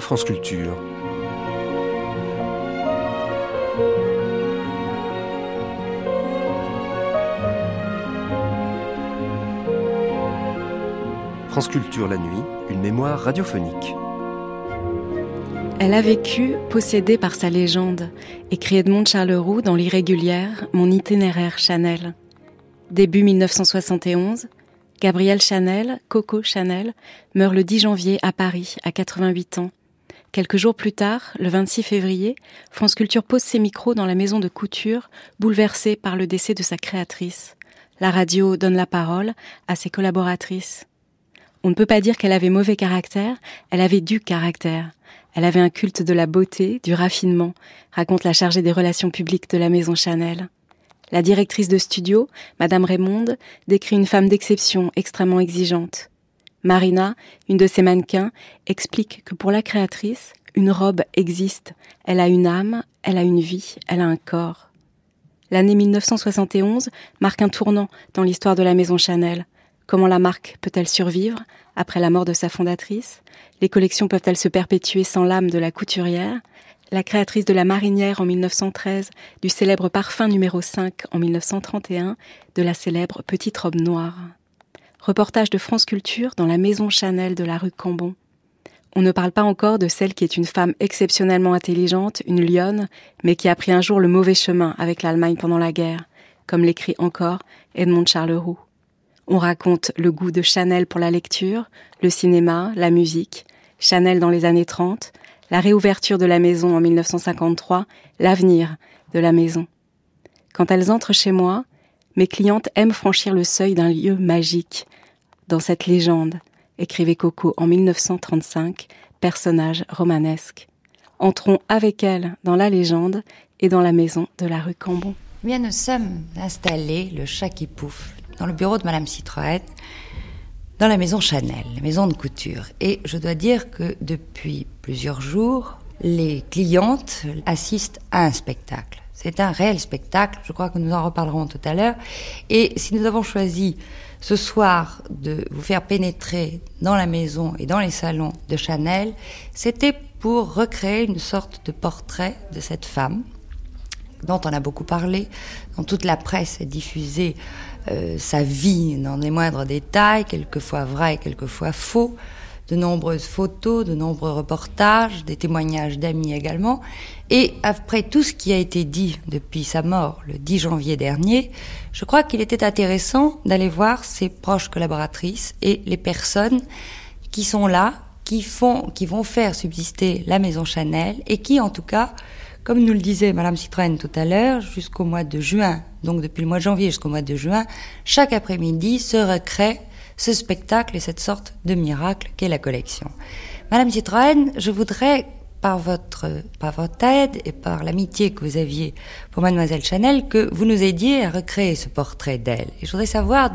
France Culture. France Culture la nuit, une mémoire radiophonique. Elle a vécu, possédée par sa légende, écrit Edmond Charleroux dans l'irrégulière Mon itinéraire Chanel. Début 1971, Gabrielle Chanel, Coco Chanel, meurt le 10 janvier à Paris, à 88 ans. Quelques jours plus tard, le 26 février, France Culture pose ses micros dans la maison de couture, bouleversée par le décès de sa créatrice. La radio donne la parole à ses collaboratrices. On ne peut pas dire qu'elle avait mauvais caractère, elle avait du caractère. Elle avait un culte de la beauté, du raffinement, raconte la chargée des relations publiques de la maison Chanel. La directrice de studio, Madame Raymonde, décrit une femme d'exception extrêmement exigeante. Marina, une de ses mannequins, explique que pour la créatrice, une robe existe. Elle a une âme, elle a une vie, elle a un corps. L'année 1971 marque un tournant dans l'histoire de la maison Chanel. Comment la marque peut-elle survivre après la mort de sa fondatrice? Les collections peuvent-elles se perpétuer sans l'âme de la couturière? La créatrice de la marinière en 1913, du célèbre parfum numéro 5 en 1931, de la célèbre petite robe noire. Reportage de France Culture dans la maison Chanel de la rue Cambon. On ne parle pas encore de celle qui est une femme exceptionnellement intelligente, une lionne, mais qui a pris un jour le mauvais chemin avec l'Allemagne pendant la guerre, comme l'écrit encore Edmond Charleroux. On raconte le goût de Chanel pour la lecture, le cinéma, la musique, Chanel dans les années 30, la réouverture de la maison en 1953, l'avenir de la maison. Quand elles entrent chez moi, mes clientes aiment franchir le seuil d'un lieu magique. Dans cette légende, écrivait Coco en 1935, personnage romanesque. Entrons avec elles dans la légende et dans la maison de la rue Cambon. Bien, nous sommes installés, le chat qui pouffe, dans le bureau de Madame Citroën, dans la maison Chanel, la maison de couture. Et je dois dire que depuis plusieurs jours, les clientes assistent à un spectacle. C'est un réel spectacle, je crois que nous en reparlerons tout à l'heure. Et si nous avons choisi ce soir de vous faire pénétrer dans la maison et dans les salons de Chanel, c'était pour recréer une sorte de portrait de cette femme dont on a beaucoup parlé, dont toute la presse est diffusée euh, sa vie dans les moindres détails, quelquefois vrai, quelquefois faux, de nombreuses photos, de nombreux reportages, des témoignages d'amis également. Et après tout ce qui a été dit depuis sa mort le 10 janvier dernier, je crois qu'il était intéressant d'aller voir ses proches collaboratrices et les personnes qui sont là, qui font, qui vont faire subsister la maison Chanel et qui, en tout cas, comme nous le disait Madame Citroën tout à l'heure, jusqu'au mois de juin, donc depuis le mois de janvier jusqu'au mois de juin, chaque après-midi se recrée ce spectacle et cette sorte de miracle qu'est la collection. Madame Citroën, je voudrais par votre, par votre aide et par l'amitié que vous aviez pour Mademoiselle Chanel, que vous nous aidiez à recréer ce portrait d'elle. Et je voudrais savoir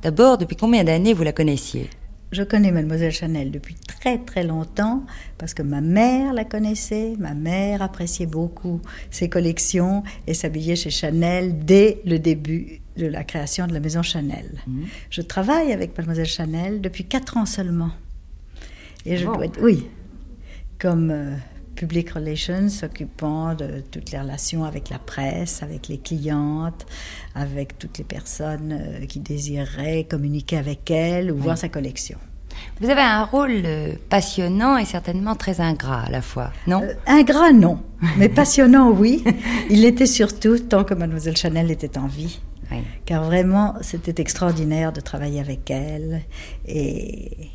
d'abord, depuis combien d'années vous la connaissiez? Je connais Mademoiselle Chanel depuis très très longtemps parce que ma mère la connaissait, ma mère appréciait beaucoup ses collections et s'habillait chez Chanel dès le début de la création de la maison Chanel. Mhm. Je travaille avec Mademoiselle Chanel depuis quatre ans seulement. Et je dois oui, comme euh, public relations s'occupant de toutes les relations avec la presse, avec les clientes, avec toutes les personnes euh, qui désiraient communiquer avec elle ou voir sa collection. Vous avez un rôle euh, passionnant et certainement très ingrat à la fois, non? Ingrat, non. Mais passionnant, oui. Il l'était surtout tant que Mademoiselle Chanel était en vie. Car vraiment, c'était extraordinaire de travailler avec elle. Et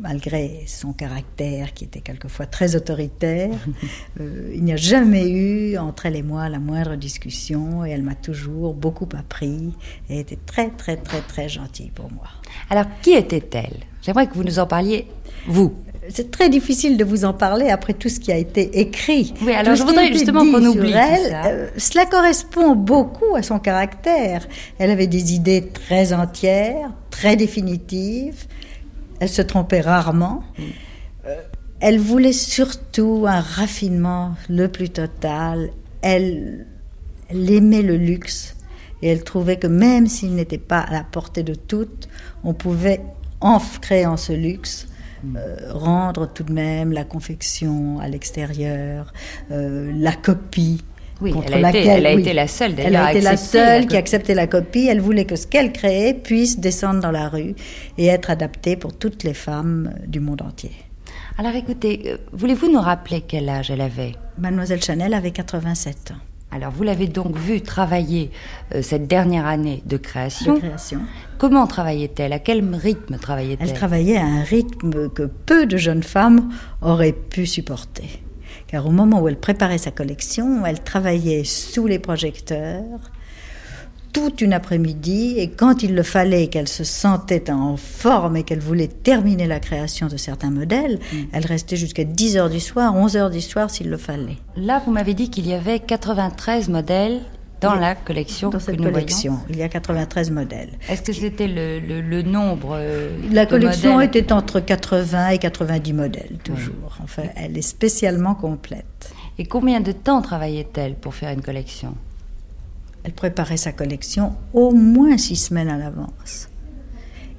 malgré son caractère qui était quelquefois très autoritaire, euh, il n'y a jamais eu entre elle et moi la moindre discussion et elle m'a toujours beaucoup appris et était très très très très gentille pour moi. Alors qui était-elle? J'aimerais que vous nous en parliez, vous. C'est très difficile de vous en parler après tout ce qui a été écrit. Oui, alors je voudrais justement qu'on oublie elle, ça. Euh, cela correspond beaucoup à son caractère. Elle avait des idées très entières, très définitives elle se trompait rarement. Euh, elle voulait surtout un raffinement le plus total. Elle, aimait le luxe et elle trouvait que même s'il n'était pas à la portée de toutes, on pouvait, en créant ce luxe. Euh, rendre tout de même la confection à l'extérieur, euh, la copie. Oui, elle a, été, elle a été, la seule Elle a été la seule qui a accepté la copie. Elle voulait que ce qu'elle créait puisse descendre dans la rue et être adapté pour toutes les femmes du monde entier. Alors écoutez, voulez-vous nous rappeler quel âge elle avait? Mademoiselle Chanel avait 87 ans. Alors, vous l'avez donc vu travailler euh, cette dernière année de création. De création. Comment travaillait-elle? À quel rythme travaillait-elle? Elle travaillait à un rythme que peu de jeunes femmes auraient pu supporter. Car au moment où elle préparait sa collection, elle travaillait sous les projecteurs, toute une après-midi et quand il le fallait qu'elle se sentait en forme et qu'elle voulait terminer la création de certains modèles, mm. elle restait jusqu'à 10 heures du soir, 11 heures du soir s'il le fallait. Là, vous m'avez dit qu'il y avait 93 modèles dans la collection dans cette collection. Il y a 93 modèles. Est-ce que c'était le, le, nombre euh, La collection était entre 80 et 90 modèles, toujours. Enfin, elle est spécialement complète. Et combien de temps travaillait-elle pour faire une collection? Elle préparait sa collection au moins six semaines à l'avance.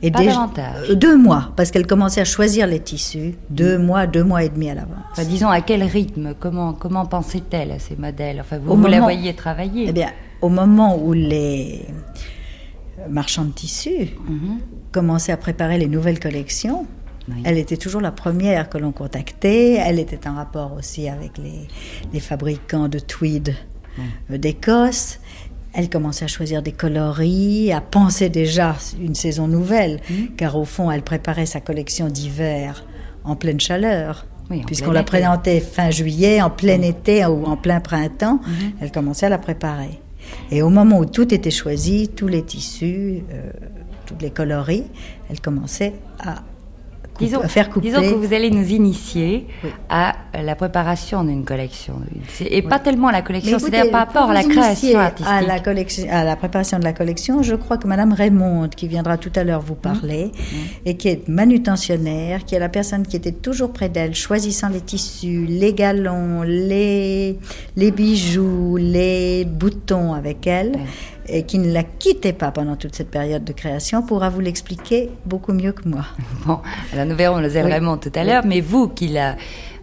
Et Pas davantage. Euh, deux mois, parce qu'elle commençait à choisir les tissus, deux mois, deux mois et demi à l'avance. disons, à quel rythme Comment, comment pensait-elle à ces modèles? Enfin, vous, vous la voyez travailler Eh bien, au moment où les marchands de tissus mhm. commençaient à préparer les nouvelles collections, Elle était toujours la première que l'on contactait. Elle était en rapport aussi avec les, les fabricants de tweed d'Écosse. Elle commençait à choisir des coloris, à penser déjà une saison nouvelle, mmh. car au fond, elle préparait sa collection d'hiver en pleine chaleur. Puisqu'on la présentait fin juillet, en plein mmh. été ou en plein printemps, mmh. elle commençait à la préparer. Et au moment où tout était choisi, tous les tissus, euh, tous les coloris, elle commençait à disons, Disons que vous allez nous initier à la préparation d'une collection. Et pas tellement à la collection, c'est-à-dire par rapport à la création artistique. À la, collection, à la préparation de la collection, je crois que Madame Raymond, qui viendra tout à l'heure vous parler, mmh. Mmh. et qui est manutentionnaire, qui est la personne qui était toujours près d'elle, choisissant les tissus, les galons, les, les bijoux, les boutons avec elle, et qui ne la quittait pas pendant toute cette période de création pourra vous l'expliquer beaucoup mieux que moi. Bon, alors nous verrons les éléments tout à l'heure, mais vous qui l'a,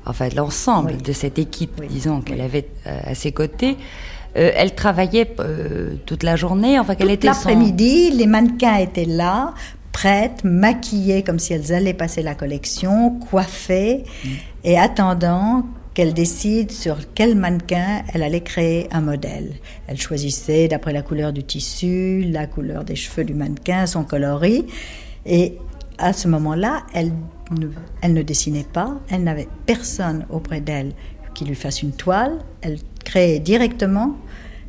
enfin l'ensemble de cette équipe, disons qu'elle avait euh, à ses côtés, euh, elle travaillait euh, toute la journée, enfin qu'elle était l'après-midi, les mannequins étaient là, prêtes, maquillées comme si elles allaient passer la collection, coiffées mm. et attendant qu'elle décide sur quel mannequin elle allait créer un modèle. Elle choisissait d'après la couleur du tissu, la couleur des cheveux du mannequin, son coloris. Et à ce moment-là, elle ne, elle ne dessinait pas, elle n'avait personne auprès d'elle qui lui fasse une toile. Elle créait directement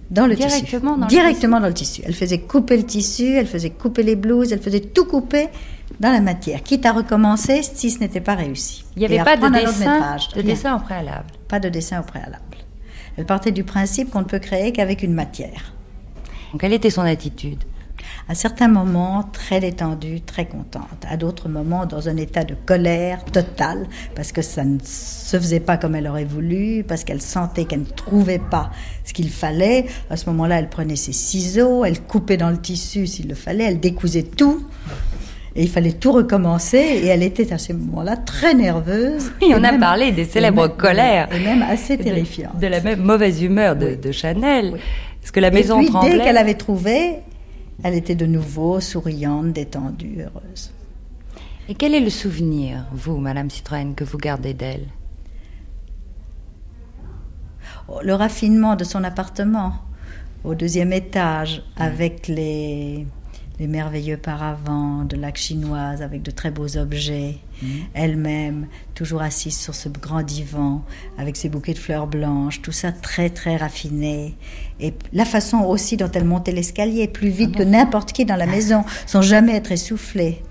dans le directement tissu. Dans directement dans le tissu. Elle faisait couper le tissu, elle faisait couper les blouses, elle faisait tout couper dans la matière, quitte à recommencer si ce n'était pas réussi. Il n'y avait pas de dessin, de dessin au préalable. Pas de dessin au préalable. Elle partait du principe qu'on ne peut créer qu'avec une matière. quelle était son attitude? À certains moments, très détendue, très contente. À d'autres moments, dans un état de colère totale, parce que ça ne se faisait pas comme elle aurait voulu, parce qu'elle sentait qu'elle ne trouvait pas ce qu'il fallait. À ce moment-là, elle prenait ses ciseaux, elle coupait dans le tissu s'il le fallait, elle décousait tout. Et il fallait tout recommencer. Et elle était à ce moment-là très nerveuse. Oui, on a parlé des célèbres colères. Et même assez terrifiantes. De, la même mauvaise humeur de, Chanel. Parce que la maison et puis, Dès qu'elle avait trouvé, elle était de nouveau souriante, détendue, heureuse. Et quel est le souvenir, vous, Madame Citroën, que vous gardez d'elle? Oh, Le raffinement de son appartement, au deuxième étage, avec les les merveilleux paravents de lac chinoise avec de très beaux objets, mhm. elle-même toujours assise sur ce grand divan avec ses bouquets de fleurs blanches, tout ça très très raffiné. Et la façon aussi dont elle montait l'escalier, plus vite ah que n'importe qui dans la maison, sans jamais être essoufflée.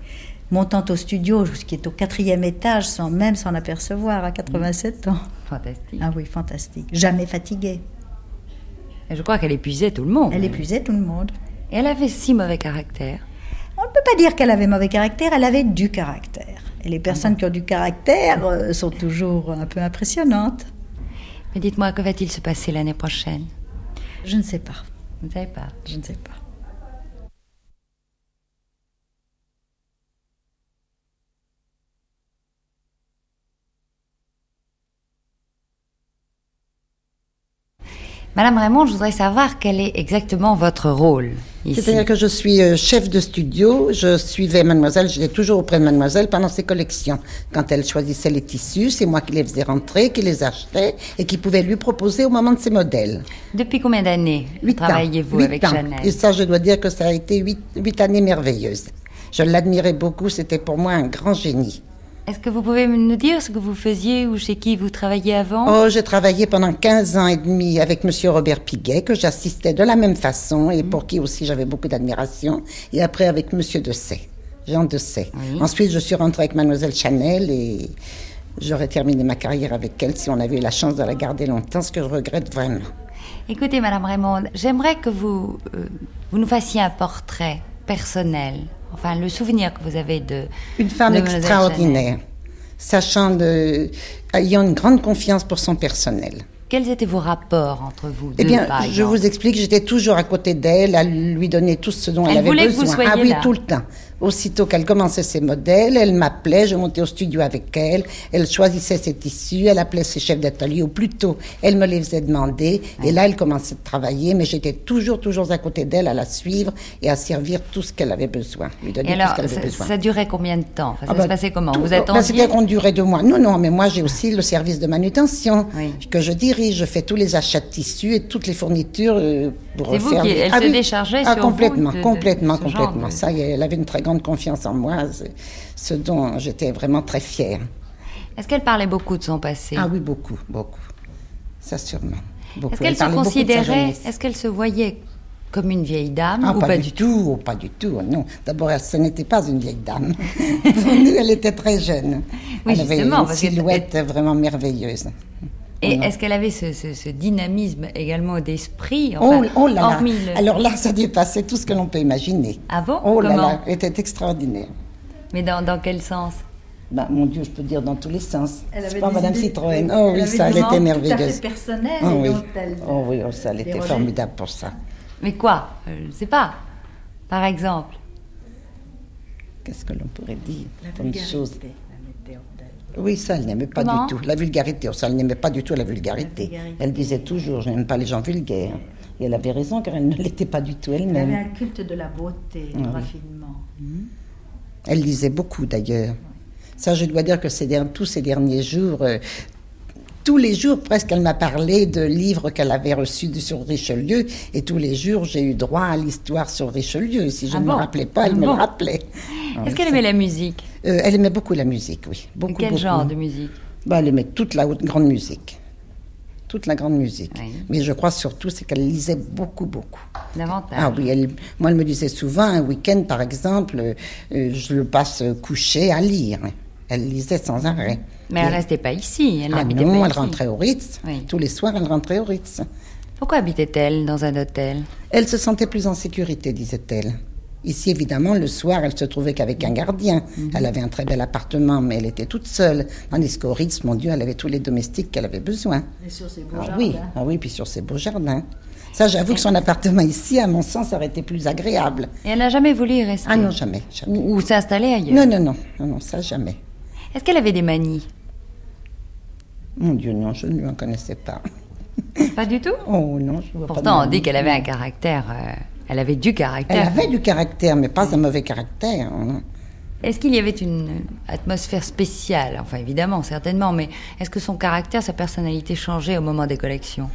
Montant au studio, qui est au quatrième étage, sans même s'en apercevoir, à 87 ans. Fantastique. Ah oui, fantastique. Jamais fatiguée. Et je crois qu'elle épuisait tout le monde. Elle épuisait tout le monde. Elle avait si mauvais caractère. On ne peut pas dire qu'elle avait mauvais caractère, elle avait du caractère. Et les personnes qui ont du caractère euh, sont toujours un peu impressionnantes. Mais dites-moi, que va-t-il se passer l'année prochaine? Je ne sais pas. Vous ne savez pas? Je ne sais pas. Madame Raymond, je voudrais savoir quel est exactement votre rôle. C'est-à-dire que je suis euh, chef de studio, je suivais mademoiselle, j'étais toujours auprès de mademoiselle pendant ses collections. Quand elle choisissait les tissus, c'est moi qui les faisais rentrer, qui les achetais et qui pouvais lui proposer au moment de ses modèles. Depuis combien d'années travaillez-vous avec ans. Chanel? Et ça, je dois dire que ça a été huit, huit années merveilleuses. Je l'admirais beaucoup, c'était pour moi un grand génie. Est-ce que vous pouvez nous dire ce que vous faisiez ou chez qui vous travailliez avant? Oh, j'ai travaillé pendant 15 ans et demi avec Monsieur Robert Piguet, que j'assistais de la même façon et pour qui aussi j'avais beaucoup d'admiration. Et après avec Monsieur Dessay, Jean Dessay. Oui. Ensuite, je suis rentrée avec Mademoiselle Chanel et j'aurais terminé ma carrière avec elle si on avait eu la chance de la garder longtemps, ce que je regrette vraiment. Écoutez, Madame Raymond, j'aimerais que vous, euh, vous nous fassiez un portrait personnel, enfin le souvenir que vous avez de Une femme de extraordinaire, sachant de, ayant une grande confiance pour son personnel. Quels étaient vos rapports entre vous Eh bien, par je vous explique, j'étais toujours à côté d'elle, à lui donner tout ce dont elle, Elle avait voulait que besoin. vous soyez ah oui, là. tout le temps. Aussitôt qu'elle commençait ses modèles, elle m'appelait, je montais au studio avec elle, elle choisissait ses tissus, elle appelait ses chefs d'atelier, ou plutôt, elle me les faisait demander, et là, elle commençait de travailler, mais j'étais toujours, toujours à côté d'elle, à la suivre et à servir tout ce qu'elle avait besoin, lui donner Et alors, tout ce qu'elle ça, avait besoin. ça durait combien de temps? Enfin, Ça Ah bah, se passait comment? Tout- Vous attendiez bah, C'était qu'on durait deux mois. Non, non, mais moi j'ai aussi le service de manutention Oui. que je dirige. Je fais tous les achats de tissus et toutes les fournitures euh, pour C'est vous qui- elle se déchargeait ah, sur vous complètement, de- de- complètement, de complètement. Ça, elle avait une très grande confiance en moi, ce dont j'étais vraiment très fière. Est-ce qu'elle parlait beaucoup de son passé? Ah oui, beaucoup, beaucoup. Ça sûrement. Est-ce qu'elle Elle se de considérait, est-ce qu'elle se voyait comme une vieille dame Ah, ou pas, du tout, oh, pas du tout, non. D'abord, ce n'était pas une vieille dame. Pour nous, elle était très jeune. Oui, elle avait une silhouette vraiment merveilleuse. Et est-ce qu'elle avait ce, ce- ce dynamisme également d'esprit Oh, enfin, oh là là. hormis le- Alors là, ça dépassait tout ce que l'on peut imaginer. Ah bon Oh là Comment là, elle était extraordinaire. Mais dans, dans quel sens Ben, mon Dieu, je peux dire dans tous les sens. C'est pas Madame idées- Citroën. Oh elle oui, ça, elle était merveilleuse. tout à fait personnelles Oh oui. dont elle Oh oui, oh, ça, elle était formidable pour ça. Mais quoi Euh, Je ne sais pas. Par exemple. Qu'est-ce que l'on pourrait dire La comme chose la mettait hors d'elle. Oui, ça, elle n'aimait pas Comment du tout. La vulgarité, oh, ça, elle n'aimait pas du tout la vulgarité. La vulgarité. Elle disait toujours, je n'aime pas les gens vulgaires. Et elle avait raison, car elle ne l'était pas du tout Elle avait elle-même. un culte de la beauté, Ah du oui. raffinement. Elle lisait beaucoup d'ailleurs. Ça, je dois dire que ces tous ces derniers jours, euh, tous les jours presque, elle m'a parlé de livres qu'elle avait reçus de- sur Richelieu, et tous les jours, j'ai eu droit à l'histoire sur Richelieu. Si je Ah ne bon me rappelais pas, elle Ah me bon le rappelait. Ah Est-ce qu'elle aimait la musique Euh, Elle aimait beaucoup la musique, oui. Beaucoup, Quel beaucoup. genre de musique? Bah, Elle aimait toute la grande musique. Toute la grande musique. Oui. Mais je crois surtout, c'est qu'elle lisait beaucoup, beaucoup. Davantage. Ah oui, elle, moi, elle me disait souvent, un week-end, par exemple, euh, euh, je le passe couché à lire. Elle lisait sans arrêt. Mais elle Et- restait pas ici. Elle ah non, pas elle ici. rentrait au Ritz. Oui. Tous les soirs, elle rentrait au Ritz. Pourquoi habitait-elle dans un hôtel? Elle se sentait plus en sécurité, disait-elle. Ici, évidemment, le soir, elle se trouvait qu'avec un gardien. Mhm. Elle avait un très bel appartement, mais elle était toute seule. Tandis qu'au Ritz, mon Dieu, elle avait tous les domestiques qu'elle avait besoin. Et sur ses beaux Ah jardins. oui, ah oui, puis sur ses beaux jardins. Ça, j'avoue que son appartement ici, à mon sens, aurait été plus agréable. Et elle n'a jamais voulu y rester Ah non, jamais, jamais. Ou, ou s'installer ailleurs Non, non, non, non, non, ça jamais. Est-ce qu'elle avait des manies? Mon Dieu, non, je ne lui en connaissais pas. Pas du tout? Oh non, je vois pas Pourtant, on dit qu'elle avait un caractère. euh, elle avait du Elle caractère. avait du caractère, mais pas un mauvais caractère. hein. Est-ce qu'il y avait une atmosphère spéciale? Enfin, évidemment, certainement, mais est-ce que son caractère, sa personnalité changeait au moment des collections?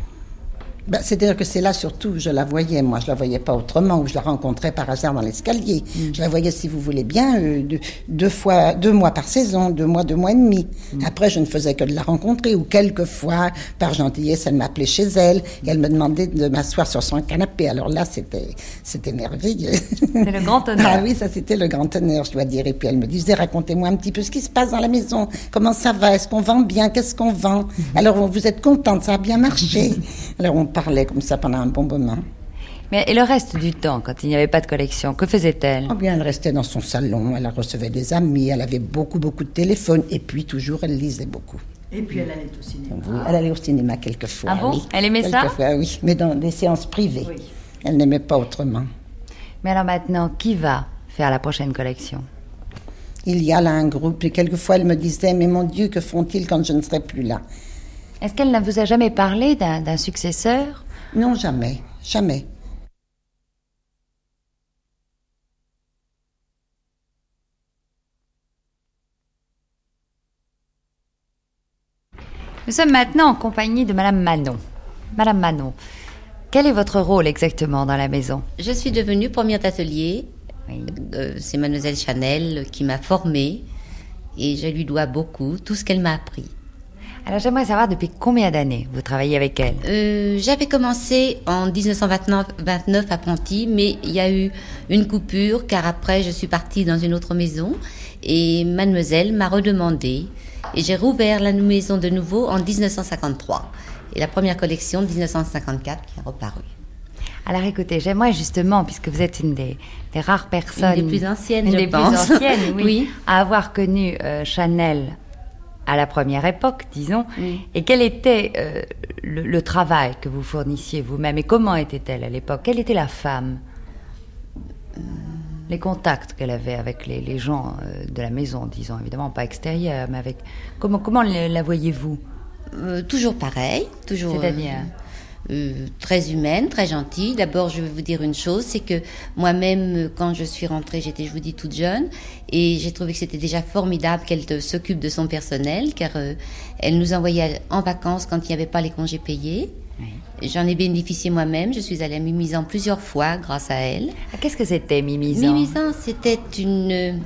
Ben, C'est-à-dire que c'est là surtout où je la voyais. Moi, je la voyais pas autrement, où je la rencontrais par hasard dans l'escalier. Je la voyais, si vous voulez bien, euh, deux, deux fois, deux mois par saison, deux mois, deux mois et demi. Après, je ne faisais que de la rencontrer, ou quelquefois, par gentillesse, elle m'appelait chez elle et elle me demandait de m'asseoir sur son canapé. Alors là, c'était, c'était merveilleux. C'est le grand honneur. Ah oui, ça c'était le grand honneur, je dois dire. Et puis elle me disait, racontez-moi un petit peu ce qui se passe dans la maison. Comment ça va? Est-ce qu'on vend bien? Qu'est-ce qu'on vend? Alors vous êtes contente, ça a bien marché. Alors on parlait comme ça pendant un bon moment. Mais et le reste du temps, quand il n'y avait pas de collection, que faisait-elle? Oh bien, elle restait dans son salon, elle recevait des amis, elle avait beaucoup, beaucoup de téléphones. Et puis toujours, elle lisait beaucoup. Et puis elle allait au cinéma. Oui, elle allait au cinéma quelquefois. Ah bon oui. Elle aimait ça? Quelquefois, oui, mais dans des séances privées. Oui. Elle n'aimait pas autrement. Mais alors maintenant, qui va faire la prochaine collection? Il y a là un groupe, et quelquefois elle me disait, mais mon Dieu, que font-ils quand je ne serai plus là? Est-ce qu'elle ne vous a jamais parlé d'un successeur? Non, jamais, jamais. Nous sommes maintenant en compagnie de Madame Manon. Madame Manon, quel est votre rôle exactement dans la maison? Je suis devenue première d'atelier. Oui. Euh, C'est Mademoiselle Chanel qui m'a formée et je lui dois beaucoup, tout ce qu'elle m'a appris. Alors j'aimerais savoir depuis combien d'années vous travaillez avec elle? Euh, J'avais commencé en 1929 29 apprenti, mais il y a eu une coupure car après je suis partie dans une autre maison et mademoiselle m'a redemandé et j'ai rouvert la maison de nouveau en 1953 et la première collection de 1954 qui est reparue. Alors écoutez, j'aimerais justement, puisque vous êtes une des, des rares personnes... Une des plus anciennes, je des pense. plus anciennes, oui, Oui. à avoir connu euh, Chanel à la première époque, disons. Oui. Et quel était euh, le, le travail que vous fournissiez vous-même et comment était-elle à l'époque? Quelle était la femme? Les contacts qu'elle avait avec les, les gens euh, de la maison, disons, évidemment pas extérieurs, mais avec... Comment, comment la, voyez-vous? Euh, toujours pareil, toujours. C'est-à-dire? Euh, très humaine, très gentille. D'abord, je vais vous dire une chose, c'est que moi-même, quand je suis rentrée, j'étais, je vous dis, toute jeune, et j'ai trouvé que c'était déjà formidable qu'elle s'occupe de son personnel, car euh, elle nous envoyait en vacances quand il n'y avait pas les congés payés. J'en ai bénéficié moi-même. Je suis allée à Mimizan plusieurs fois grâce à elle. Ah, Qu'est-ce que c'était, Mimizan? Mimizan, c'était une,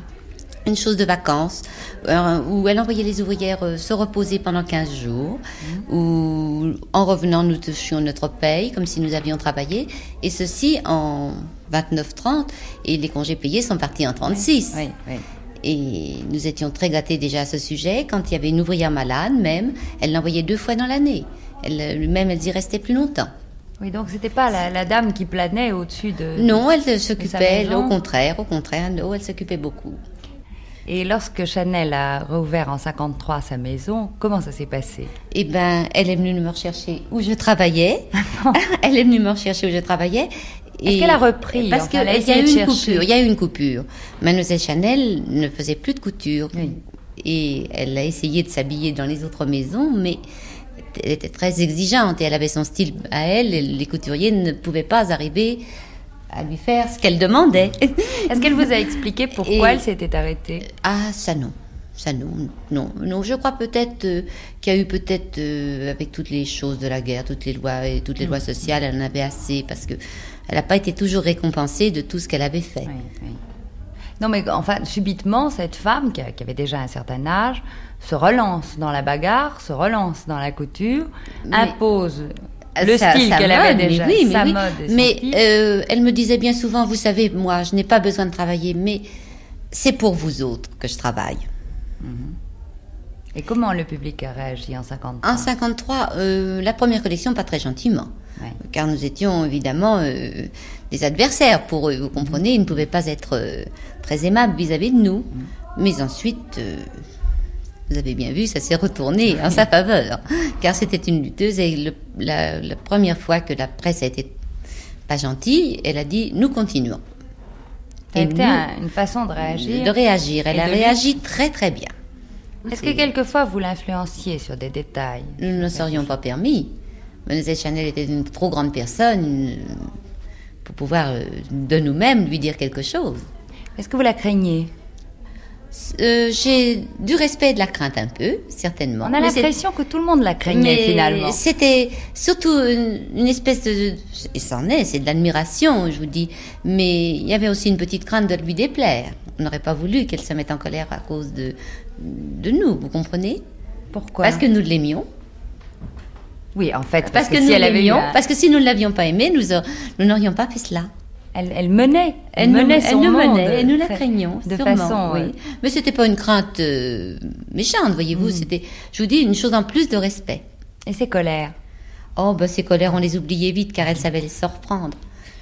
une chose de vacances euh, où elle envoyait les ouvrières euh, se reposer pendant 15 jours, où en revenant nous touchions notre paye comme si nous avions travaillé, et ceci en 29-30, et les congés payés sont partis en 36. Oui, oui. Et nous étions très gâtés déjà à ce sujet. Quand il y avait une ouvrière malade, même, elle l'envoyait deux fois dans l'année. Elle, même, elle y restait plus longtemps. Oui, donc c'était pas la, la dame qui planait au-dessus de... Non, elle s'occupait, au contraire, au contraire, non, elle s'occupait beaucoup. Et lorsque Chanel a rouvert en 53 sa maison, comment ça s'est passé? Eh ben, elle est venue me rechercher où je travaillais. elle est venue me rechercher où je travaillais. Est-ce qu'elle a repris Parce Enfin, qu'il y a eu une coupure. Il y a eu une coupure. Mademoiselle Chanel ne faisait plus de couture. Oui. Et elle a essayé de s'habiller dans les autres maisons, mais elle était très exigeante et elle avait son style à elle. Et les couturiers ne pouvaient pas arriver à lui faire ce qu'elle demandait. Est-ce qu'elle vous a expliqué pourquoi Et- elle s'était arrêtée? Ah, ça non. Ça non, non, non. Je crois peut-être euh, qu'il y a eu peut-être euh, avec toutes les choses de la guerre, toutes les lois et toutes les lois sociales, elle en avait assez parce que elle n'a pas été toujours récompensée de tout ce qu'elle avait fait. Oui, oui. Non, mais enfin, subitement, cette femme, qui, avait déjà un certain âge, se relance dans la bagarre, se relance dans la couture, Mais- impose le Sa- style qu'elle avait mode, mais déjà, oui, mais sa oui. mode. Mais euh, elle me disait bien souvent, vous savez, moi, je n'ai pas besoin de travailler, mais c'est pour vous autres que je travaille. Et comment le public a réagi en 53 En 53, euh, la première collection, pas très gentiment. Ouais. Car nous étions évidemment euh, des adversaires pour eux. Vous comprenez, ils ne pouvaient pas être euh, très aimables vis-à-vis de nous. Mais ensuite, euh, vous avez bien vu, ça s'est retourné en sa faveur. Car c'était une lutteuse et le- la, la première fois que la presse a été pas gentille, elle a dit nous continuons. Un- une façon de réagir. De réagir. Elle a réagi très très bien. Est-ce que quelquefois vous l'influenciez sur des détails Nous ne serions pas permis. Mademoiselle Chanel était une trop grande personne euh, pour pouvoir euh, de nous-mêmes lui dire quelque chose. Est-ce que vous la craignez? Euh, J'ai du respect et de la crainte un peu, certainement. On a l'impression que tout le monde la craignait mais finalement. C'était surtout une, une espèce de... Et c'en est, c'est de l'admiration, je vous dis. Mais il y avait aussi une petite crainte de lui déplaire. On n'aurait pas voulu qu'elle se mette en colère à cause de, de nous, vous comprenez? Pourquoi? Parce que nous l'aimions. Oui, en fait, parce, Parce, que, si nous elle avait eu l'aimions. un- Parce que si nous ne l'avions pas aimé, nous, a- nous n'aurions pas fait cela. Elle, elle menait, elle, Elle, nous, menait elle son nous monde menait et nous la craignions. de sûrement, façon. oui. euh, Mais c'était pas une crainte euh, méchante, voyez-vous. Mm. C'était, je vous dis, une chose en plus de respect. Et ses colères. Oh, ben ces colères, on les oubliait vite car elle savait se reprendre.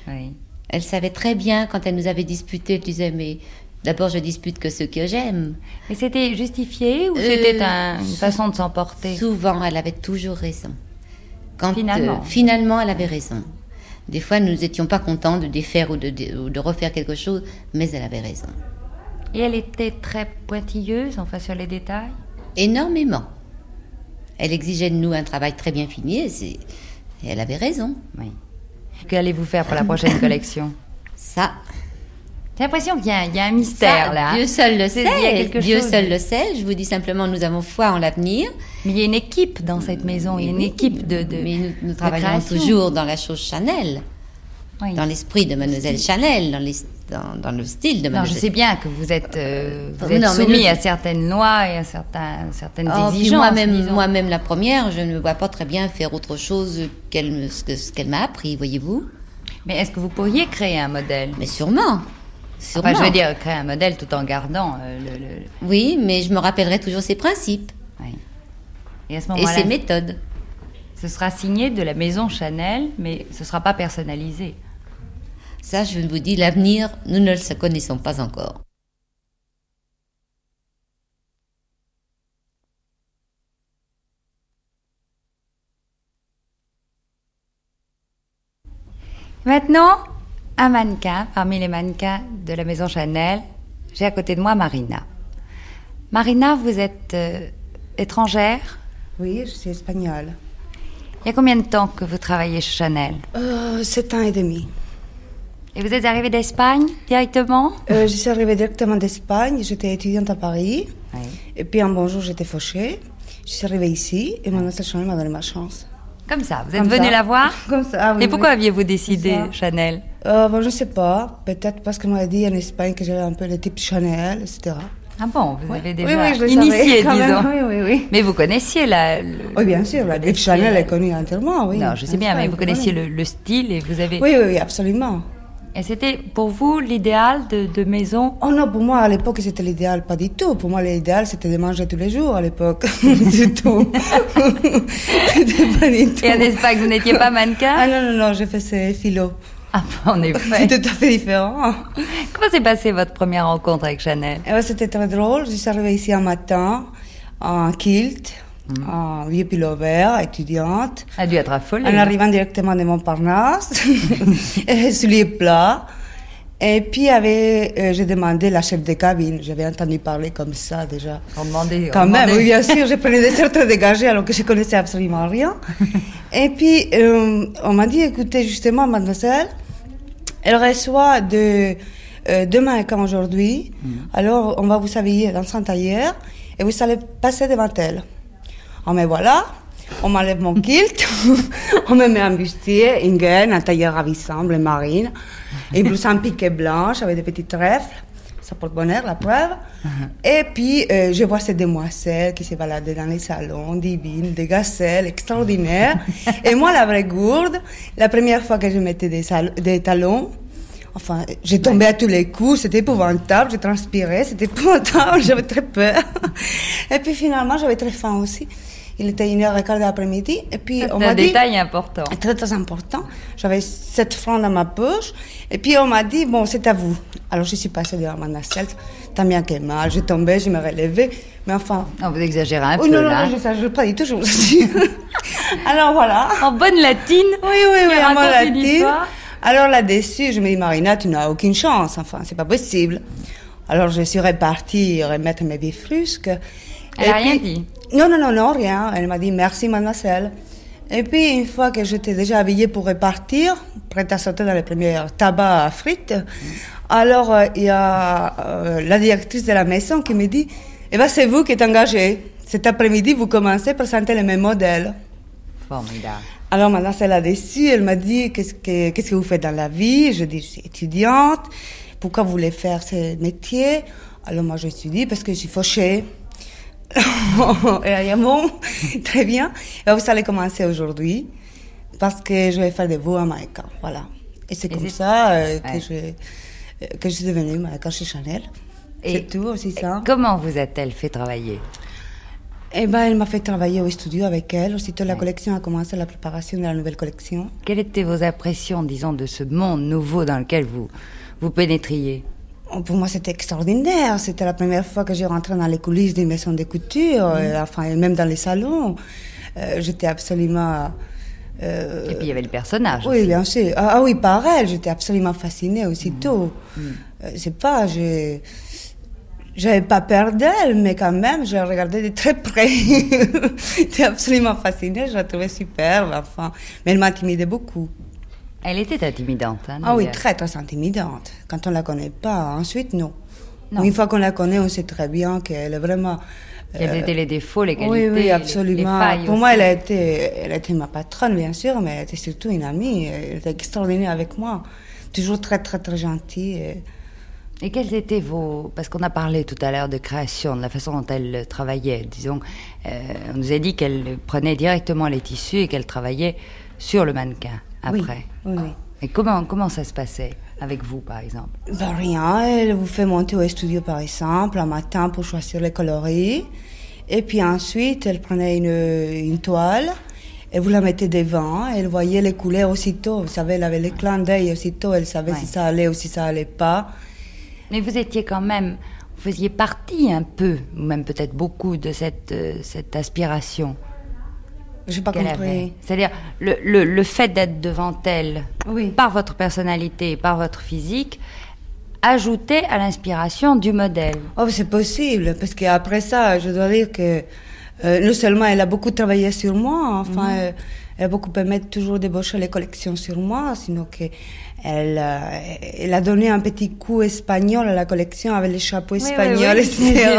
Oui. Elle savait très bien quand elle nous avait disputé, elle disait mais d'abord je dispute que ceux que j'aime. Mais c'était justifié ou Euh, c'était un- une façon de s'emporter? Souvent, elle avait toujours raison. Quand, Finalement. euh, finalement, elle avait raison. Des fois, nous n'étions pas contents de défaire ou de, de- ou de refaire quelque chose, mais elle avait raison. Et elle était très pointilleuse, enfin sur les détails? Énormément. Elle exigeait de nous un travail très bien fini. et Et elle avait raison. Oui. Qu'allez-vous faire pour la prochaine collection? Ça, J'ai l'impression qu'il y, a- il y a un mystère ça, là. Dieu seul le C'est- il y a sait. quelque Dieu chose seul le sait. Je vous dis simplement, nous avons foi en l'avenir. Mais il y a une équipe dans cette maison, il y a une équipe de. de Mais nous, nous travaillons toujours dans la chose Chanel, Oui. dans l'esprit de Mademoiselle Chanel, dans, les- dans, dans le style de Non, je Mademoiselle. sais bien que vous êtes, euh, vous êtes non, mais soumis nous- à certaines lois et à certains, certaines Oh, exigences. moi-même, moi-même la première, je ne me vois pas très bien faire autre chose qu'elle ce que- ce qu'elle m'a appris, voyez-vous. Mais est-ce que vous pourriez créer un modèle? Mais sûrement. Enfin, je veux dire, créer un modèle tout en gardant euh, le, le- Oui, mais je me rappellerai toujours ses principes oui. Et à ce et ses méthodes. ce sera signé de la maison Chanel, mais ce ne sera pas personnalisé. Ça, je vous dis, l'avenir, nous ne le connaissons pas encore. Maintenant, un mannequin parmi les mannequins de la maison Chanel. J'ai à côté de moi Marina. Marina, vous êtes euh, étrangère? Oui, je suis espagnole. Il y a combien de temps que vous travaillez chez Chanel? Euh, sept ans et demi. Et vous êtes arrivée d'Espagne directement? Euh, je suis arrivée directement d'Espagne. J'étais étudiante à Paris. Oui. Et puis un bon jour, j'étais fauchée. Je suis arrivée ici et mademoiselle Chanel m'a donné ma chance. Comme ça, vous êtes Comme venue ça. la voir? Comme ça. ah oui, Et pourquoi oui. aviez-vous décidé. Chanel? Euh, bon, Je ne sais pas. Peut-être parce qu'on m'a dit en Espagne que j'avais un peu le type Chanel, etc. Ah bon, vous avez déjà oui, oui, je initié, savais, disons. même. Oui, oui, oui. Mais vous connaissiez la... le- Oui, bien sûr. La type Chanel est connue entièrement, oui. Non, je sais bien, En mais vous connaissiez le, le style et vous avez... Oui, oui, oui, absolument. Et c'était pour vous l'idéal de, de maison? Oh non, pour moi, à l'époque, c'était l'idéal, pas du tout. Pour moi, l'idéal, c'était de manger tous les jours, à l'époque. du tout. c'était pas du tout. Et en Espagne, vous n'étiez pas mannequin? Ah non, non, non, j'ai fait ces philo. Ah, en effet. C'est tout à fait différent. Comment s'est passée votre première rencontre avec Chanel? Et ouais, c'était très drôle. Je suis arrivée ici un matin, en kilt, en vieux pullover, étudiante. Elle a dû être affolée. En arrivant directement de Montparnasse, souliers plats. Et puis, avait, euh, j'ai demandé la chef de cabine. J'avais entendu parler comme ça déjà. On demandait... Quand on même, demandait- oui, bien sûr, je prenais des certes dégagés alors que je connaissais absolument rien. Et puis, euh, on m'a dit, écoutez, justement, mademoiselle, elle reçoit de, euh, demain comme aujourd'hui, alors on va vous habiller dans son tailleur et vous allez passer devant elle. Oh, mais voilà, on m'enlève mon kilt, on me met un bustier, une gaine, un tailleur ravissant, bleu marine, une blouse en piqué blanche avec des petits trèfles. Ça porte bonheur, la preuve. Et puis, euh, je vois ces demoiselles qui se baladaient dans les salons, divines, des gazelles extraordinaires. Et moi, la vraie gourde, la première fois que je mettais des, des talons, enfin, j'ai tombé à tous les coups, c'était épouvantable, j'ai transpiré, c'était épouvantable, j'avais très peur. Et puis finalement, j'avais très faim aussi. Il était une heure et quart de l'après-midi. Et puis, on un m'a dit... détail important. Très, très important. J'avais 7 francs dans ma poche. Et puis, on m'a dit, bon, c'est à vous. Alors, je suis passée devant ma nacelle, tant bien que mal. J'ai tombé, je me relevais. Mais enfin. Non, vous exagérez un Oh, peu non, non, là. non, je s'agit pas du tout, je vous. Alors, voilà. En bonne latine Oui, oui, oui, mon raconte une latine. Alors là-dessus, je me dis, Marina, tu n'as aucune chance. Enfin, c'est pas possible. Alors, je suis repartie remettre mes vies frusques. Elle Et a rien puis- dit Non, non, non, non, rien. Elle m'a dit merci, mademoiselle. Et puis, une fois que j'étais déjà habillée pour repartir, prête à sauter dans les premiers tabacs à frites, alors euh, il y a euh, la directrice de la maison qui me dit Eh ben, c'est vous qui êtes engagée. Cet après-midi, vous commencez à présenter les mêmes modèles. Formidable. Alors maintenant, c'est là-dessus, elle m'a dit qu'est-ce que, qu'est-ce que vous faites dans la vie? Je dis, je suis étudiante. Pourquoi vous voulez faire ce métier? Alors moi, je me suis dit, parce que je suis fauchée. Et elle a dit, bon, très bien. Et vous allez commencer aujourd'hui, parce que je vais faire de vous un mannequin. Voilà. Et c'est comme ça euh, Ouais. que, je, euh, que je suis devenue mannequin chez Chanel. Et- C'est tout, aussi ça. Comment vous a-t-elle fait travailler? Eh ben, elle m'a fait travailler au studio avec elle. Aussitôt la Ouais. collection a commencé, la préparation de la nouvelle collection. Quelles étaient vos impressions, disons, de ce monde nouveau dans lequel vous, vous pénétriez? Pour moi, c'était extraordinaire. C'était la première fois que j'ai rentré dans les coulisses d'une maison de couture, Mm. et, enfin, et même dans les salons. Euh, j'étais absolument. euh, Et puis il y avait le personnage. oui, bien sûr. Ah, ah oui, pareil, j'étais absolument fascinée aussitôt. Mm. Euh, c'est pas, je, j'avais pas peur d'elle, mais quand même, je la regardais de très près. J'étais absolument fascinée, je la trouvais superbe, enfin. Mais elle m'intimidait beaucoup. Elle était intimidante. Hein, Ah oui, très, très intimidante. Quand on la connaît pas, ensuite, non. Non. Une fois qu'on la connaît, on sait très bien qu'elle est vraiment. Quels euh, étaient les défauts, les qualités oui, oui, absolument. les Pour aussi. moi, elle a été, elle a été ma patronne, bien sûr, mais elle était surtout une amie. Elle était extraordinaire avec moi. Toujours très, très, très gentille. et- Et quels étaient vos... Parce qu'on a parlé tout à l'heure de création, de la façon dont elle travaillait. Disons, euh, on nous a dit qu'elle prenait directement les tissus et qu'elle travaillait sur le mannequin après. oui, oui. Et comment, comment ça se passait avec vous, par exemple? Ben rien, elle vous fait monter au studio par exemple, un matin pour choisir les coloris. Et puis ensuite, elle prenait une, une toile et vous la mettez devant. Elle voyait les couleurs aussitôt. Vous savez, elle avait les clins d'œil aussitôt. Elle savait Ouais. si ça allait ou si ça allait pas. Mais vous étiez quand même... Vous faisiez partie un peu, ou même peut-être beaucoup, de cette, euh, cette aspiration J'ai pas compris. C'est-à-dire, le, le, le fait d'être devant elle, Oui. par votre personnalité, par votre physique, ajoutait à l'inspiration du modèle. Oh, c'est possible, parce qu'après ça, je dois dire que euh, non seulement elle a beaucoup travaillé sur moi, enfin, euh, elle a beaucoup permis de toujours débaucher les collections sur moi, sinon que elle, euh, elle a donné un petit coup espagnol à la collection avec les chapeaux oui, espagnols, oui, etc.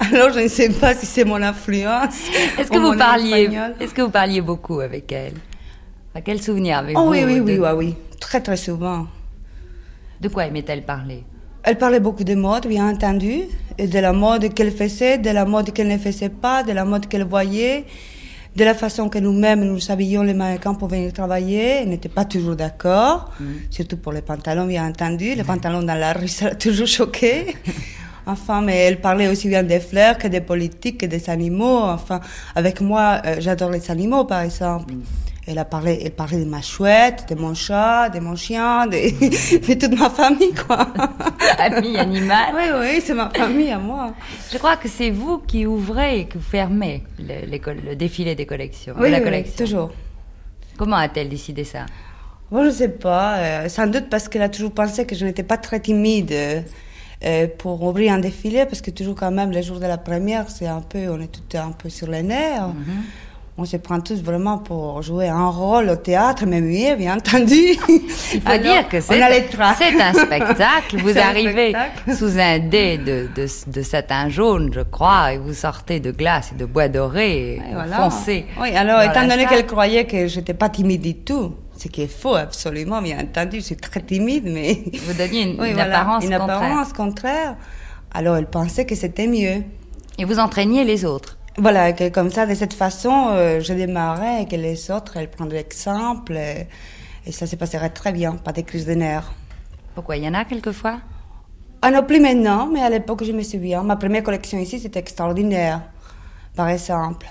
Alors, je ne sais pas si c'est mon influence. Est-ce que vous parliez, est-ce que vous parliez beaucoup avec elle? À quel souvenir avez-vous Oh oui, oui, oui, de, oui, oui, très, très souvent. de quoi aimait-elle parler? Elle parlait beaucoup de mode, bien entendu, et de la mode qu'elle faisait, de la mode qu'elle ne faisait pas, de la mode qu'elle voyait, de la façon que nous-mêmes nous habillions les mannequins pour venir travailler. Elle n'était pas toujours d'accord, surtout pour les pantalons, bien entendu. Les pantalons dans la rue, ça l'a toujours choqué. Enfin, mais elle parlait aussi bien des fleurs que des politiques, que des animaux. Enfin, avec moi, euh, j'adore les animaux, par exemple. Elle a parlé, elle parlait de ma chouette, de mon chat, de mon chien, de, de toute ma famille, quoi. Famille animale. Oui, oui, c'est ma famille à moi. Je crois que c'est vous qui ouvrez et qui fermez le, le défilé des collections. de Oui, la oui, collection. toujours. Comment a-t-elle décidé ça? Moi, je sais pas. euh, sans doute parce qu'elle a toujours pensé que je n'étais pas très timide euh, euh, pour ouvrir un défilé, parce que toujours quand même, les jours de la première, c'est un peu, on est tout un peu sur les nerfs. Mhm. On se prend tous vraiment pour jouer un rôle au théâtre, mais oui, bien entendu. Il faut dire que c'est un spectacle. Vous arrivez spectacle. sous un dé de, de, de satin jaune, je crois, et vous sortez de glace et de bois doré, et voilà. foncé. Oui, alors, étant donné qu'elle croyait que j'étais pas timide du tout, ce qui est faux, absolument, bien entendu, je suis très timide, mais. Vous donniez une, Oui, une voilà, apparence une contraire. apparence contraire. Alors, elle pensait que c'était mieux. Et vous entraîniez les autres. Voilà, que comme ça, de cette façon, euh, je démarrais et que les autres, elles prendraient l'exemple. Et, et ça se passerait très bien, pas de crise de nerfs. Pourquoi Il y en a quelquefois? Ah non, plus maintenant, mais à l'époque, je me souviens. Ma première collection ici, c'était extraordinaire, par exemple.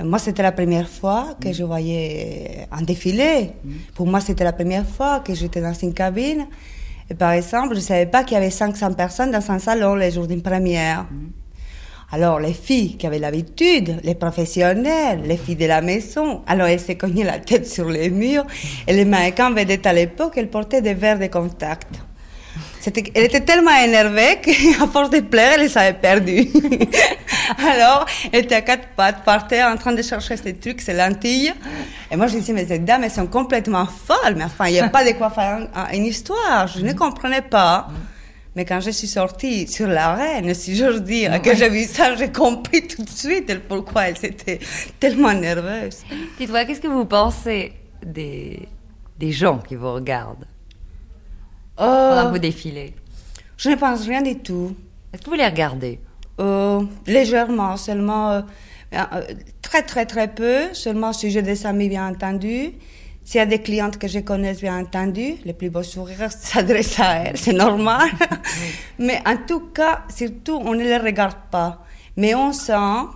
Euh, Moi, c'était la première fois que je voyais un défilé. Pour moi, c'était la première fois que j'étais dans une cabine. Et par exemple, je ne savais pas qu'il y avait 500 personnes dans un salon les jours d'une première. Alors, les filles qui avaient l'habitude, les professionnels, les filles de la maison, alors elles se cognaient la tête sur les murs. Et les mannequins vedettes à l'époque, elles portaient des verres de contact. C'était- elle était tellement énervée qu'à force de plaire, elle les avait perdus. Alors, elle était à quatre pattes, par terre, en train de chercher ces trucs, ces lentilles. Et moi, je disais, mais ces dames, elles sont complètement folles. Mais enfin, il n'y a pas de quoi faire un- un- une histoire. Je ne comprenais pas. Mais quand je suis sortie sur l'arène, si j'ose dire, que j'ai vu ça, j'ai compris tout de suite pourquoi elles étaient tellement nerveuses. Dites-moi, qu'est-ce que vous pensez des, des gens qui vous regardent pendant Oh, que vous défilez? Je ne pense rien du tout. Est-ce que vous les regardez? Euh, légèrement, seulement euh, euh, très très très peu, seulement si j'ai des amis bien entendu. S'il y a des clientes que je connais bien entendu, les plus beaux sourires s'adressent à elles, c'est normal. Mais en tout cas, surtout, on ne les regarde pas. Mais on sent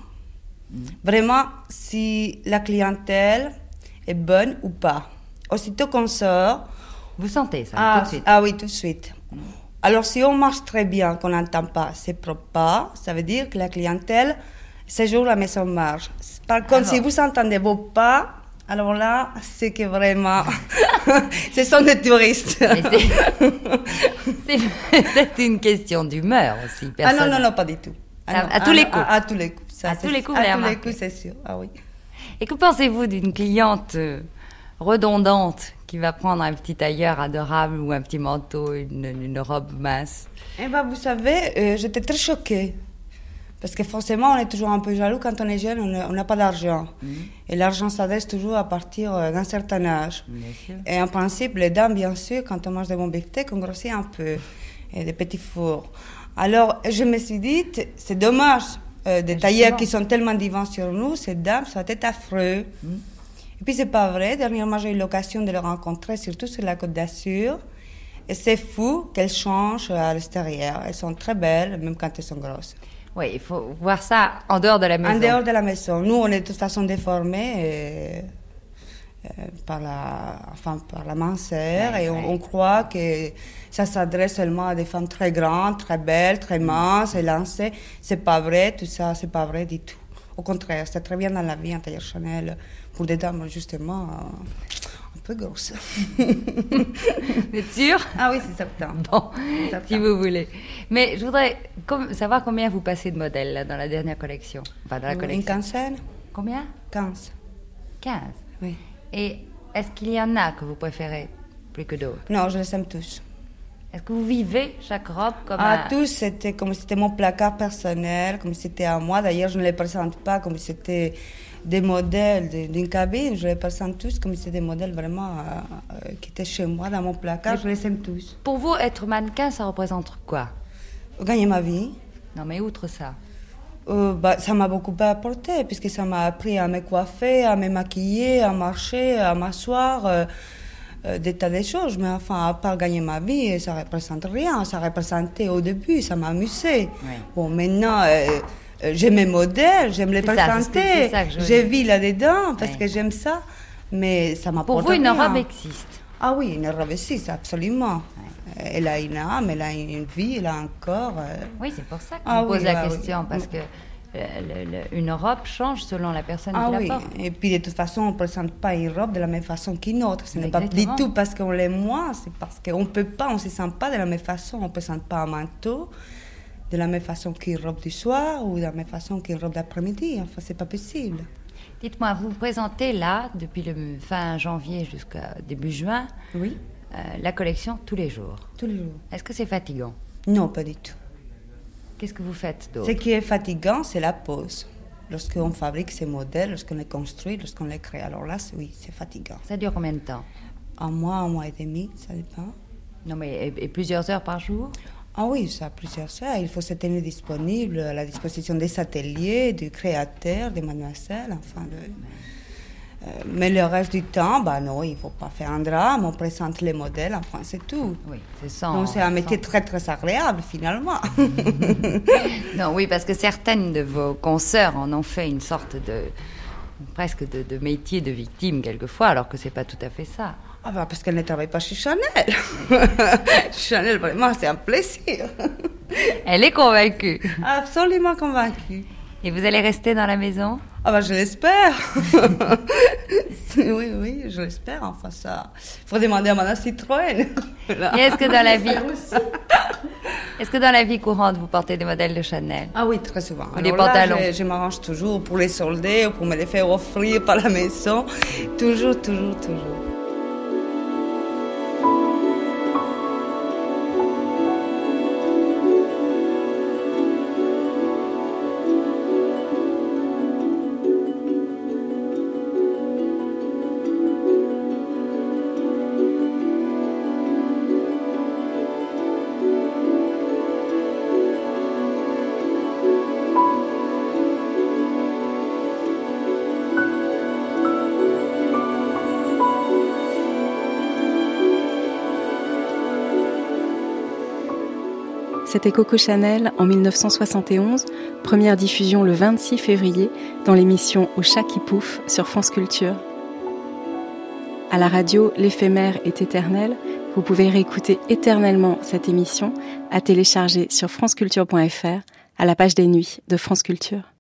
vraiment si la clientèle est bonne ou pas. Aussitôt qu'on sort, Vous sentez ça ah, tout de suite ah oui, tout de suite. Alors, si on marche très bien, qu'on n'entend pas c'est propre pas, ça veut dire que la clientèle, ce jour, la maison marche. Par contre, Alors. si vous entendez vos pas, Alors là, c'est que vraiment, ce sont des touristes. C'est une question d'humeur aussi. Ah non, non, non, pas du tout. Ah à, tous les coups. À, tous les coups. à tous les coups, à tous les coups, c'est sûr. Ah oui. Et que pensez-vous d'une cliente euh, redondante qui va prendre un petit tailleur adorable ou un petit manteau, une, une robe mince? Eh ben, vous savez, euh, j'étais très choquée. Parce que forcément, on est toujours un peu jaloux quand on est jeune, on n'a pas d'argent. Mhm. Et l'argent s'adresse toujours à partir euh, d'un certain âge. Et en principe, les dames, bien sûr, quand on mange des bons beefsteaks, on grossit un peu. Et des petits fours. Alors, je me suis dit, c'est dommage, euh, des tailleurs qui sont tellement divins sur nous, ces dames, ça va être affreux. Mhm. Et puis, c'est pas vrai. Dernièrement, j'ai eu l'occasion de les rencontrer, surtout sur la Côte d'Azur. Et c'est fou qu'elles changent à l'extérieur. Elles sont très belles, même quand elles sont grosses. Oui, il faut voir ça en dehors de la maison. En dehors de la maison. Nous, on est de toute façon déformés euh, euh, par, la, enfin, par la minceur et on, croit que ça s'adresse seulement à des femmes très grandes, très belles, très minces, élancées. C'est pas vrai, tout ça, c'est pas vrai du tout. Au contraire, c'est très bien dans la vie, un tailleur Chanel, pour des dames, justement. un peu grosse. Vous êtes sûr? Ah oui, c'est certain. Bon, si vous voulez. Mais je voudrais savoir combien vous passez de modèles là, dans la dernière collection? Enfin, dans la collection. Une quinzaine. Combien? 15. 15 Oui. Et est-ce qu'il y en a que vous préférez plus que d'autres? Non, je les aime tous. Est-ce que vous vivez chaque robe comme ah, tous, c'était comme si c'était mon placard personnel, comme si c'était à moi. D'ailleurs, je ne les présente pas comme si c'était des modèles d'une cabine. Je les présente tous comme si c'était des modèles vraiment euh, euh, qui étaient chez moi, dans mon placard. je les aime tous. Pour vous, être mannequin, ça représente quoi? Gagner ma vie. Non, mais outre ça euh, bah, ça m'a beaucoup apporté, puisque ça m'a appris à me coiffer, à me maquiller, à marcher, à m'asseoir. Euh, des tas de choses, mais enfin, à part gagner ma vie, ça représente rien. Ça représentait au début, ça m'amusait. Bon, maintenant, j'aime mes modèles, j'aime les présenter. Je vis là-dedans parce que j'aime ça, mais ça m'apporte Pour vous, une robe existe Ah oui, une robe existe, absolument. Elle a une âme, elle a une vie, elle a un corps. Oui, c'est pour ça que ah, pose la question, parce que une robe change selon la personne ah qui oui. la porte. Et puis de toute façon, on ne présente pas une robe de la même façon qu'une autre. Ce n'est pas du tout parce qu'on l'aime moins, c'est parce qu'on ne peut pas, on ne se sent pas de la même façon. On ne présente pas un manteau de la même façon qu'une robe du soir ou de la même façon qu'une robe d'après-midi. Enfin, c'est pas possible. Dites-moi, vous présentez là, depuis le fin janvier jusqu'à début juin, oui. Euh, la collection tous les jours. Tous les jours. Est-ce que c'est fatigant? Non, pas du tout. Qu'est-ce que vous faites d'autre? Ce qui est fatigant, c'est la pause. Lorsqu'on fabrique ces modèles, lorsqu'on les construit, lorsqu'on les crée. Alors là, oui, c'est fatigant. Ça dure combien de temps? Un mois, un mois et demi, ça dépend. Non, mais et, plusieurs heures par jour? Ah oui, ça plusieurs heures. Il faut se tenir disponible à la disposition des ateliers, du créateur, des mademoiselles, enfin de... Euh, mais le reste du temps, bah non, il ne faut pas faire un drame, on présente les modèles, enfin c'est tout. Oui, c'est ça. Donc c'est un métier très très agréable finalement. non, oui, parce que certaines de vos consoeurs en ont fait une sorte de presque de, de métier de victime quelquefois, alors que c'est pas tout à fait ça. Ah bah parce qu'elle ne travaille pas chez Chanel. Chanel, vraiment, c'est un plaisir. Elle est convaincue. Absolument convaincue. Et vous allez rester dans la maison? Ah bah je l'espère. oui, oui, je l'espère. Enfin ça, il faut demander à Madame Citroën. Est-ce que dans la vie, est-ce que dans la vie courante vous portez des modèles de Chanel? Ah oui, très souvent. Ou des pantalons Je, je m'arrange toujours pour les solder ou pour me les faire offrir par la maison. Toujours, toujours, toujours. C'était Coco Chanel en 1971, première diffusion le 26 février dans l'émission Au chat qui pouffe sur France Culture. À la radio, l'éphémère est éternel. Vous pouvez réécouter éternellement cette émission à télécharger sur franceculture.fr à la page des nuits de France Culture.